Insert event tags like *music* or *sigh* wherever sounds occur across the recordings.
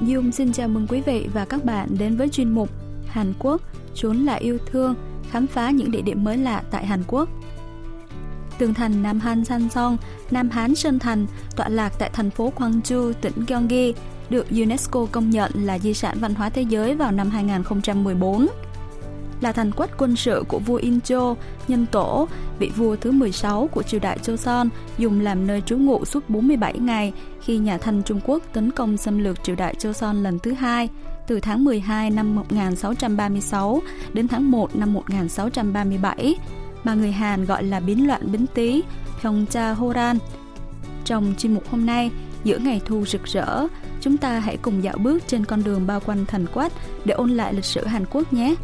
Phạm Dung xin chào mừng quý vị và các bạn đến với chuyên mục Hàn Quốc, chốn là yêu thương, khám phá những địa điểm mới lạ tại Hàn Quốc. Tường thành Nam Han Song, Nam Hán Sơn Thành, tọa lạc tại thành phố Gwangju, tỉnh Gyeonggi, được UNESCO công nhận là di sản văn hóa thế giới vào năm 2014 là thành quách quân sự của vua Incho, nhân tổ, vị vua thứ 16 của triều đại Joseon, dùng làm nơi trú ngụ suốt 47 ngày khi nhà Thanh Trung Quốc tấn công xâm lược triều đại Joseon lần thứ hai từ tháng 12 năm 1636 đến tháng 1 năm 1637 mà người Hàn gọi là biến loạn Bính Tý, Pyeongcha Horan. Trong chuyên mục hôm nay, giữa ngày thu rực rỡ, chúng ta hãy cùng dạo bước trên con đường bao quanh thành quách để ôn lại lịch sử Hàn Quốc nhé.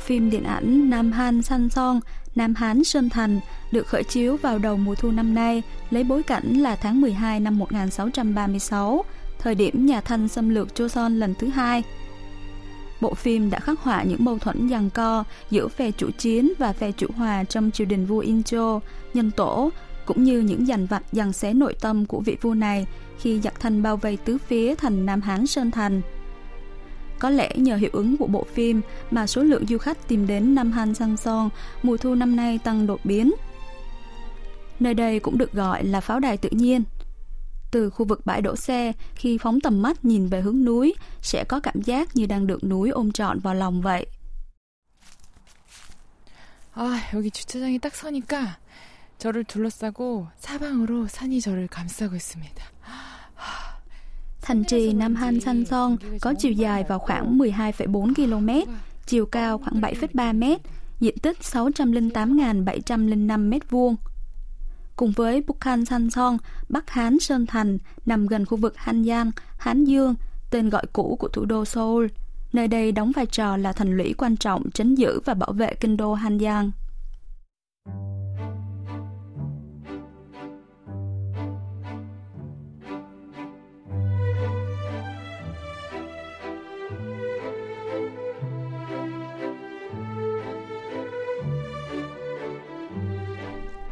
Phim điện ảnh Nam Han San Son Nam Hán Sơn Thành được khởi chiếu vào đầu mùa thu năm nay, lấy bối cảnh là tháng 12 năm 1636, thời điểm nhà Thanh xâm lược Joseon lần thứ hai. Bộ phim đã khắc họa những mâu thuẫn giằng co giữa phe chủ chiến và phe chủ hòa trong triều đình vua Incho, nhân tổ, cũng như những giành vặt giằng xé nội tâm của vị vua này khi giặc Thanh bao vây tứ phía thành Nam Hán Sơn Thành. Có lẽ nhờ hiệu ứng của bộ phim mà số lượng du khách tìm đến Nam Han Sang Son mùa thu năm nay tăng đột biến. Nơi đây cũng được gọi là pháo đài tự nhiên. Từ khu vực bãi đổ xe, khi phóng tầm mắt nhìn về hướng núi, sẽ có cảm giác như đang được núi ôm trọn vào lòng vậy. 아, 여기 주차장이 딱 서니까 저를 둘러싸고 사방으로 산이 저를 감싸고 있습니다. Thành trì Nam Han San Son có chiều dài vào khoảng 12,4 km, chiều cao khoảng 7,3 m, diện tích 608.705 m2. Cùng với Bukhan San Son, Bắc Hán Sơn Thành nằm gần khu vực Hanyang, Hán Dương, tên gọi cũ của thủ đô Seoul. Nơi đây đóng vai trò là thành lũy quan trọng trấn giữ và bảo vệ kinh đô Hanyang.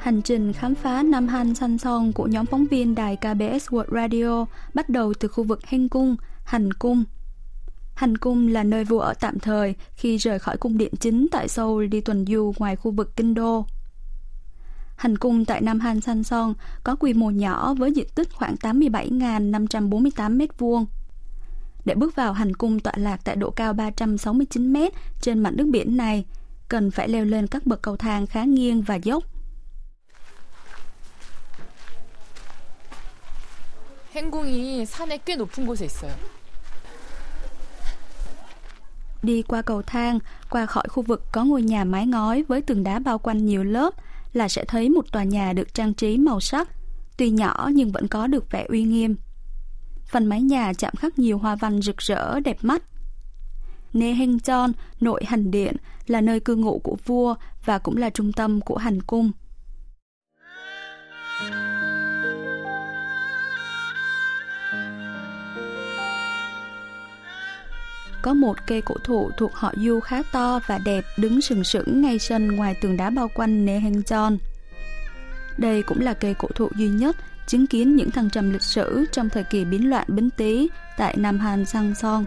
Hành trình khám phá Nam Han San Son của nhóm phóng viên đài KBS World Radio bắt đầu từ khu vực Heng Cung, Hành Cung. Hành Cung là nơi vua ở tạm thời khi rời khỏi cung điện chính tại Seoul đi tuần du ngoài khu vực Kinh Đô. Hành cung tại Nam Han San Son có quy mô nhỏ với diện tích khoảng 87.548 m2. Để bước vào hành cung tọa lạc tại độ cao 369 m trên mặt nước biển này, cần phải leo lên các bậc cầu thang khá nghiêng và dốc. 행궁이 산에 꽤 높은 곳에 있어요. Đi qua cầu thang, qua khỏi khu vực có ngôi nhà mái ngói với tường đá bao quanh nhiều lớp là sẽ thấy một tòa nhà được trang trí màu sắc, tuy nhỏ nhưng vẫn có được vẻ uy nghiêm. Phần mái nhà chạm khắc nhiều hoa văn rực rỡ đẹp mắt. Nê Heng Chon, nội hành điện, là nơi cư ngụ của vua và cũng là trung tâm của hành cung. Có một cây cổ thụ thuộc họ Du khá to và đẹp đứng sừng sững ngay sân ngoài tường đá bao quanh Nehengjon. Đây cũng là cây cổ thụ duy nhất chứng kiến những thăng trầm lịch sử trong thời kỳ biến loạn Bính Tý tại Nam Hàn Sang Son.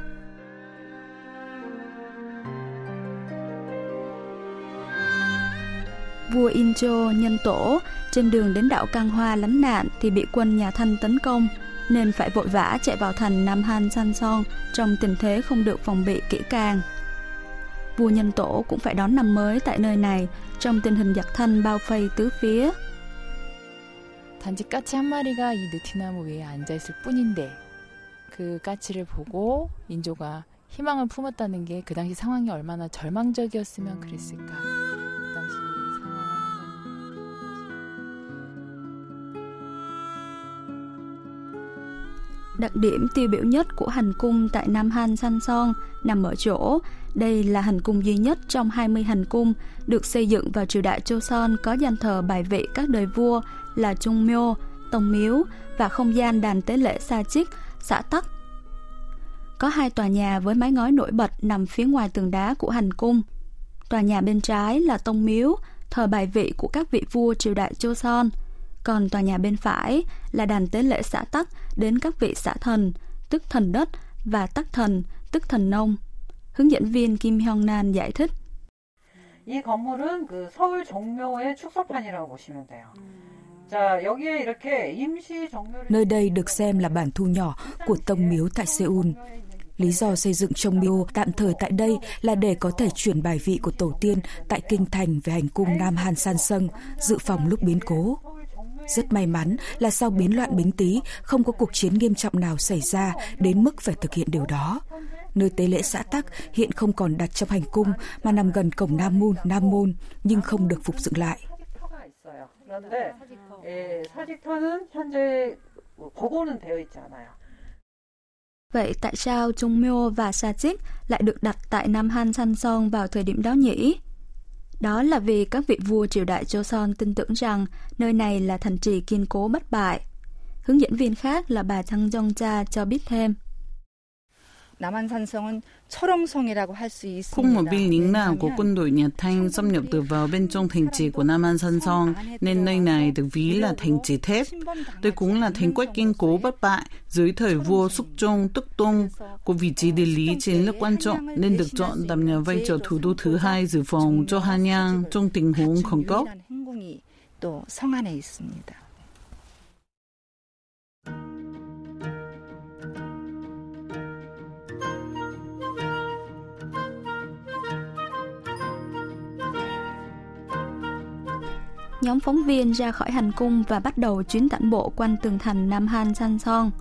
Vua Incho nhân tổ, trên đường đến đảo Cang Hoa lánh nạn thì bị quân nhà Thanh tấn công – nên phải vội vã chạy vào thành Nam Han San Son trong tình thế không được phòng bị kỹ càng. Vua Nhân Tổ cũng phải đón năm mới tại nơi này trong tình hình giặc thanh bao vây tứ phía. 단지 까치 한 마리가 이 느티나무 위에 앉아 있을 뿐인데 그 까치를 보고 인조가 희망을 품었다는 게 그 당시 상황이 얼마나 절망적이었으면 그랬을까. Đặc điểm tiêu biểu nhất của hành cung tại Nam Han San Son nằm ở chỗ đây là hành cung duy nhất trong 20 hành cung được xây dựng vào triều đại Joseon có danh thờ bài vị các đời vua là Trung Myo, Tông Miếu và không gian đàn tế lễ Sa Chích, xã Tắc. Có hai tòa nhà với mái ngói nổi bật nằm phía ngoài tường đá của hành cung. Tòa nhà bên trái là tông miếu, thờ bài vị của các vị vua triều đại Joseon. Còn tòa nhà bên phải là đàn tế lễ xã tắc đến các vị xã thần, tức thần đất, và tắc thần, tức thần nông. Hướng dẫn viên Kim Hyung Nan giải thích. 이 건물은 그 서울 종묘의 축소판이라고 보시면 돼요. Nơi đây được xem là bản thu nhỏ của tông miếu tại Seoul. Lý do xây dựng trông miếu tạm thời tại đây là để có thể chuyển bài vị của tổ tiên tại kinh thành về hành cung Nam Han San Sâng, dự phòng lúc biến cố. Rất may mắn là sau biến loạn Bính Tý, không có cuộc chiến nghiêm trọng nào xảy ra đến mức phải thực hiện điều đó. Nơi tế lễ xã Tắc hiện không còn đặt trong hành cung mà nằm gần cổng Nam Môn, Nam Môn, nhưng không được phục dựng lại. Vậy tại sao Trung Myo và Sajik lại được đặt tại Nam Han San song vào thời điểm đó nhỉ? Đó là vì các vị vua triều đại Joseon tin tưởng rằng nơi này là thành trì kiên cố bất bại. Hướng dẫn viên khác là bà Thăng Jong Cha cho biết thêm. 남한산성은 철옹성이라고 할 수 있습니다. Không một binh lính nào của quân đội Nhật Thanh xâm nhập từ vào bên trong thành trì của Nam An San Song, nên nơi này được ví là thành trì thép. Đây cũng là thành quách kiên cố bất bại dưới thời vua Súc Trung Tức Tung. Có vị trí địa lý chiến lược quan trọng nên được chọn đảm nhận vai trò thủ đô thứ hai dự phòng cho Hanyang trong tình huống khẩn cấp. 또 성안에 있습니다. Nhóm phóng viên ra khỏi hành cung và bắt đầu chuyến tản bộ quanh tường thành Nam Han San Son.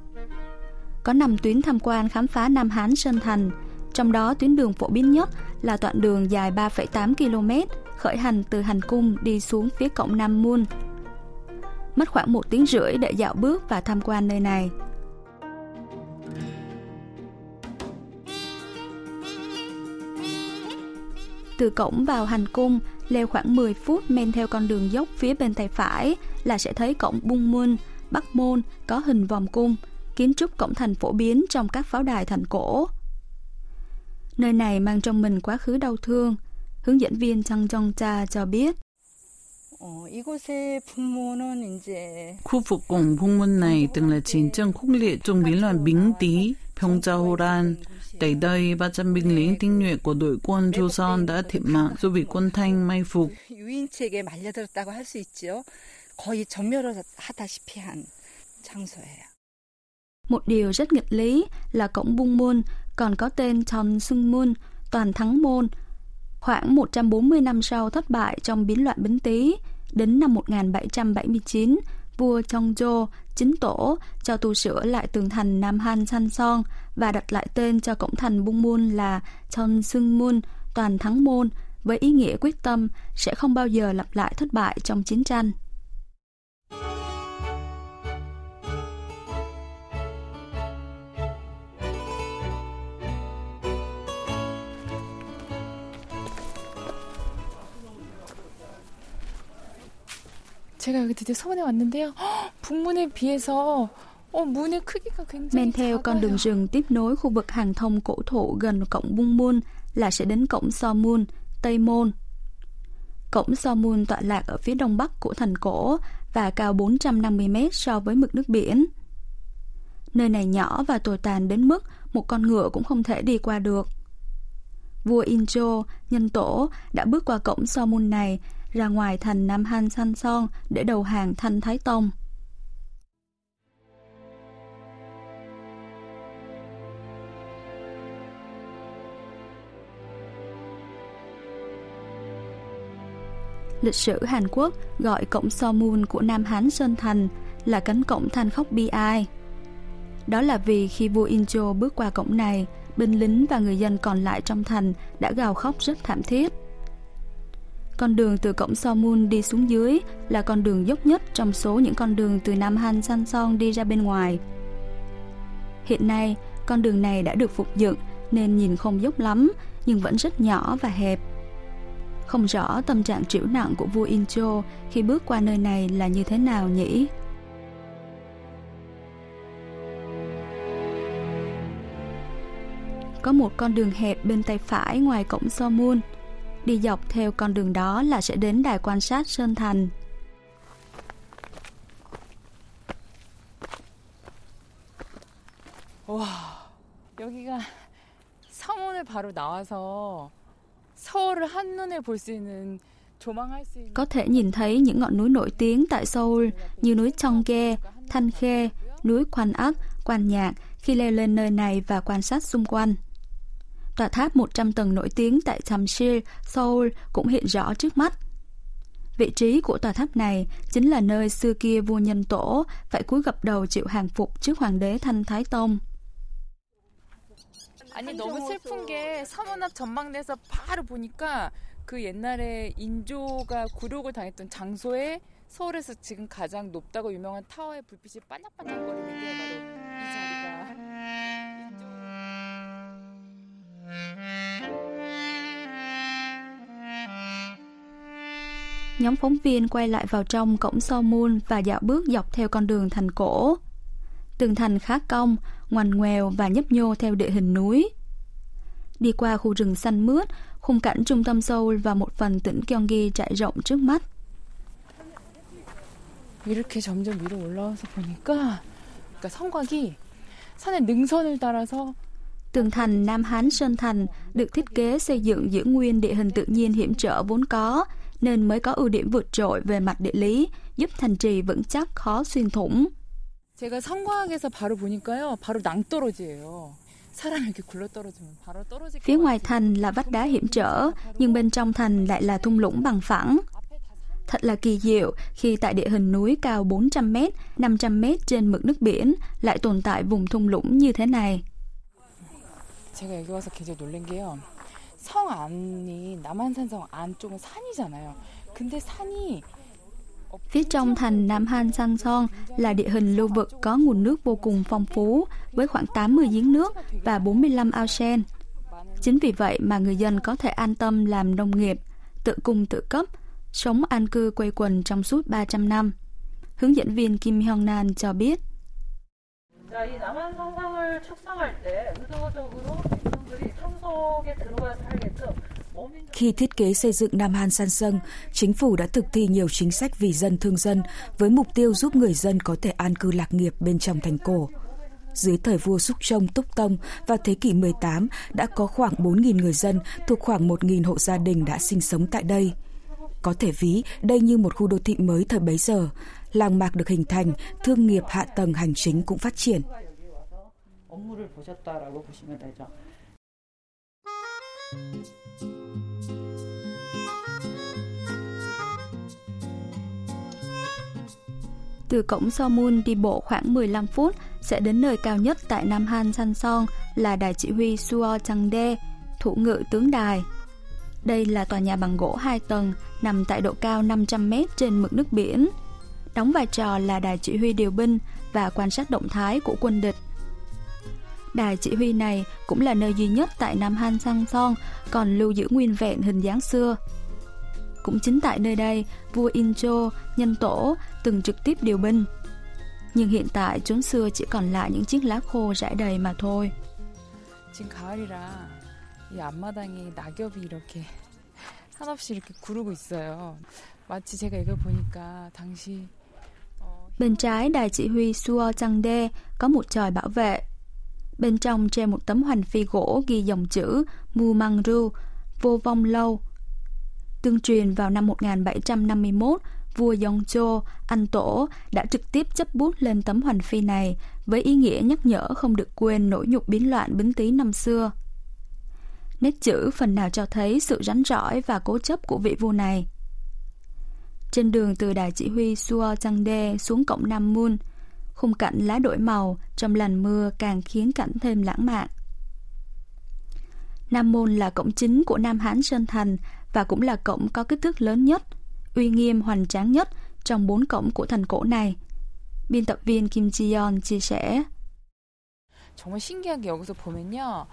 Có 5 tuyến tham quan khám phá Nam Hán Sơn Thành, trong đó tuyến đường phổ biến nhất là đoạn đường dài 3,8 km khởi hành từ hành cung đi xuống phía cổng Nam Môn. Mất khoảng một tiếng rưỡi để dạo bước và tham quan nơi này. Từ cổng vào hành cung, leo khoảng 10 phút men theo con đường dốc phía bên tay phải là sẽ thấy cổng Bung Mun, Bắc Môn có hình vòng cung, kiến trúc cổng thành phổ biến trong các pháo đài thành cổ. Nơi này mang trong mình quá khứ đau thương, hướng dẫn viên Chang Jong Cha cho biết. Khu vực cổng Bung này từng là chiến tranh khốc liệt trong biến loạn Bính Tý, Pyeongjae-horan, Tại đây, 300 binh lính tinh nhuệ của đội quân Joseon đã thiệt mạng do bị quân Thanh mai phục. 유인책에 말려들었다고 할 수 있죠. 거의 전멸을 하다시피 한 장소예요. Một điều rất nghịch lý là cổng Bung Môn còn có tên Chon Sung Mun, toàn thắng môn. Khoảng 140 năm sau thất bại trong biến loạn Bính Tý, đến năm 1779, vua Chongzhou chính tổ cho tu sửa lại tường thành Nam Han San Son và đặt lại tên cho cổng thành Bung Mun là Chon Sung Mun, toàn thắng môn, với ý nghĩa quyết tâm sẽ không bao giờ lặp lại thất bại trong chiến tranh. 제가 여기 드디어 서문에 왔는데요. *gasps* 북문에 비해서 어, 문의 크기가 굉장히 Men theo con đường rừng tiếp nối khu vực hàng thông cổ thụ gần cổng Bung Mun là sẽ đến cổng So Mun, Tây Môn. Cổng So Mun tọa lạc ở phía đông bắc của thành cổ và cao 450 mét so với mực nước biển. Nơi này nhỏ và tồi tàn đến mức một con ngựa cũng không thể đi qua được. Vua Incho, nhân tổ, đã bước qua cổng So Mun này ra ngoài thành Nam Han Sanh Son để đầu hàng Thanh Thái Tông. Lịch sử Hàn Quốc gọi cổng So Moon của Nam Hán Sơn Thành là cánh cổng than khóc bi ai. Đó là vì khi vua Incho bước qua cổng này, binh lính và người dân còn lại trong thành đã gào khóc rất thảm thiết. Con đường từ cổng So Moon đi xuống dưới là con đường dốc nhất trong số những con đường từ Nam Han San Son đi ra bên ngoài. Hiện nay, con đường này đã được phục dựng nên nhìn không dốc lắm nhưng vẫn rất nhỏ và hẹp. Không rõ tâm trạng trĩu nặng của vua Incho khi bước qua nơi này là như thế nào nhỉ? có một con đường hẹp bên tay phải ngoài cổng Somun Đi dọc theo con đường đó là sẽ đến đài quan sát Sơn Thành. 와, 여기가 서문을 바로 나와서 서울을 한눈에 볼 수 있는 có thể nhìn thấy những ngọn núi nổi tiếng tại Seoul như núi Chongge, Thanh Khê, núi Quan Ác, Quan Nhạc khi leo lên nơi này và quan sát xung quanh. Tòa tháp 100 tầng nổi tiếng tại Tamsil, Seoul cũng hiện rõ trước mắt. Vị trí của tòa tháp này chính là nơi xưa kia vua nhân tổ phải cúi gập đầu chịu hàng phục trước hoàng đế Thanh Thái Tông. 아니 너무 슬픈 게 서문 앞 전망대에서 바로 보니까 그 옛날에 인조가 굴욕을 당했던 장소에 서울에서 지금 가장 높다고 유명한 타워의 불빛이 반짝반짝거리는 게 Nhóm phóng viên quay lại vào trong cổng Somun và dạo bước dọc theo con đường thành cổ. Tường thành khá cong, ngoằn ngoèo và nhấp nhô theo địa hình núi. Đi qua khu rừng xanh mướt, khung cảnh trung tâm Seoul và một phần tỉnh Gyeonggi trải rộng trước mắt. 이렇게 점점 위로 올라와서 보니까 그러니까 성곽이 산의 능선을 따라서 Tường thành Nam Hán Sơn Thành được thiết kế xây dựng giữ nguyên địa hình tự nhiên hiểm trở vốn có, nên mới có ưu điểm vượt trội về mặt địa lý, giúp thành trì vững chắc khó xuyên thủng. 제가 성곽에서 바로 보니까요, 바로 낭떠러지예요. Phía ngoài thành là vách đá hiểm trở, nhưng bên trong thành lại là thung lũng bằng phẳng. Thật là kỳ diệu khi tại địa hình núi cao 400 m, 500 m trên mực nước biển lại tồn tại vùng thung lũng như thế này. 제가 여기 와서 굉장히 놀란 게요. 성 안이 남한산성 안쪽은 산이잖아요. 근데 산이 Phía trong thành Nam Han San Son là địa hình lưu vực có nguồn nước vô cùng phong phú với khoảng 80 giếng nước và 45 ao sen. Chính vì vậy mà người dân có thể an tâm làm nông nghiệp, tự cung tự cấp, sống an cư quây quần trong suốt 300 năm. Hướng dẫn viên Kim Hyung Nan cho biết. 자, 이 남한 상상을 축상할 때 의도적으로 백성들이 산속에 들어가 살게끔 khi thiết kế xây dựng Nam Han San Sông, chính phủ đã thực thi nhiều chính sách vì dân thương dân với mục tiêu giúp người dân có thể an cư lạc nghiệp bên trong thành cổ. Dưới thời vua Súc Trông Túc Tông vào thế kỷ 18 đã có khoảng 4.000 người dân thuộc khoảng 1.000 hộ gia đình đã sinh sống tại đây. Có thể ví đây như một khu đô thị mới thời bấy giờ, làng mạc được hình thành, thương nghiệp hạ tầng hành chính cũng phát triển. Từ cổng Somun đi bộ khoảng 15 phút sẽ đến nơi cao nhất tại Nam Han San Son là đài chỉ huy Suo Changde, thủ ngự tướng đài. Đây là tòa nhà bằng gỗ 2 tầng nằm tại độ cao 500 m trên mực nước biển Đóng vai trò là đài chỉ huy điều binh và quan sát động thái của quân địch. Đài chỉ huy này cũng là nơi duy nhất tại Nam Han San Son còn lưu giữ nguyên vẹn hình dáng xưa. Cũng chính tại nơi đây, vua Incho, nhân tổ, từng trực tiếp điều binh. Nhưng hiện tại chốn xưa chỉ còn lại những chiếc lá khô rải đầy mà thôi. 지금 가을이라 이 앞마당에 낙엽이 이렇게 한없이 이렇게 구르고 있어요. 마치 제가 이걸 보니까 당시 Bên trái đài chỉ huy Suo Changde có một tròi bảo vệ. Bên trong treo một tấm hoành phi gỗ ghi dòng chữ Mu Mang Ru, vô vong lâu, Tương truyền vào năm 1751, vua Yongcho, anh tổ, đã trực tiếp chấp bút lên tấm hoành phi này với ý nghĩa nhắc nhở không được quên nỗi nhục biến loạn bính tý năm xưa. Nét chữ phần nào cho thấy sự rắn rỏi và cố chấp của vị vua này. Trên đường từ đài chỉ huy Suo Changde xuống cổng Nam Mun, khung cảnh lá đổi màu trong làn mưa càng khiến cảnh thêm lãng mạn. Nam Môn là cổng chính của Nam Hán Sơn Thành và cũng là cổng có kích thước lớn nhất, uy nghiêm hoành tráng nhất trong bốn cổng của thành cổ này. Biên tập viên Kim Ji-yeon chia sẻ. 정말 신기한 게 여기서 보면요.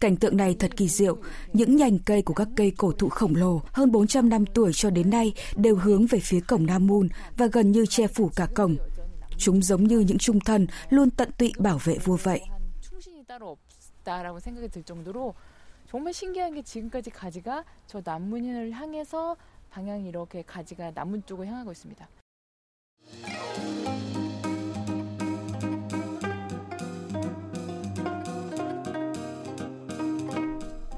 Cảnh tượng này thật kỳ diệu. Những nhành cây của các cây cổ thụ khổng lồ hơn 400 năm tuổi cho đến nay đều hướng về phía cổng Nam Môn và gần như che phủ cả cổng. Chúng giống như những trung thần luôn tận tụy bảo vệ vua vậy. 라고 생각이 들 정도로 정말 신기한 게 지금까지 가지가 저 남문을 향해서 방향이 이렇게 가지가 남문 쪽을 향하고 있습니다.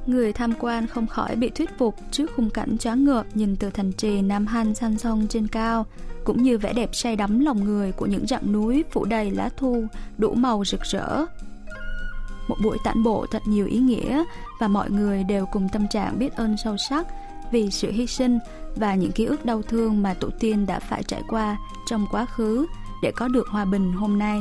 Người tham quan không khỏi bị thuyết phục trước khung cảnh choáng ngợp nhìn từ thành trì Nam Han san song trên cao, cũng như vẻ đẹp say đắm lòng người của những dặn núi phủ đầy lá thu đủ màu rực rỡ. Một buổi tản bộ thật nhiều ý nghĩa và mọi người đều cùng tâm trạng biết ơn sâu sắc vì sự hy sinh và những ký ức đau thương mà tổ tiên đã phải trải qua trong quá khứ để có được hòa bình hôm nay.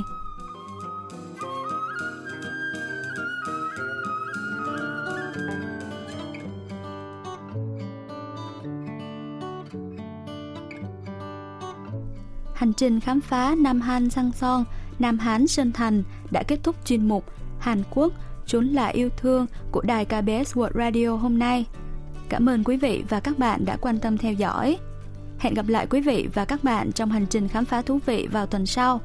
Trình khám phá Nam Han Sang Son, Nam Hán Sơn Thành đã kết thúc chuyên mục Hàn Quốc Chốn là yêu thương của đài KBS World Radio hôm nay. Cảm ơn quý vị và các bạn đã quan tâm theo dõi. Hẹn gặp lại quý vị và các bạn trong hành trình khám phá thú vị vào tuần sau.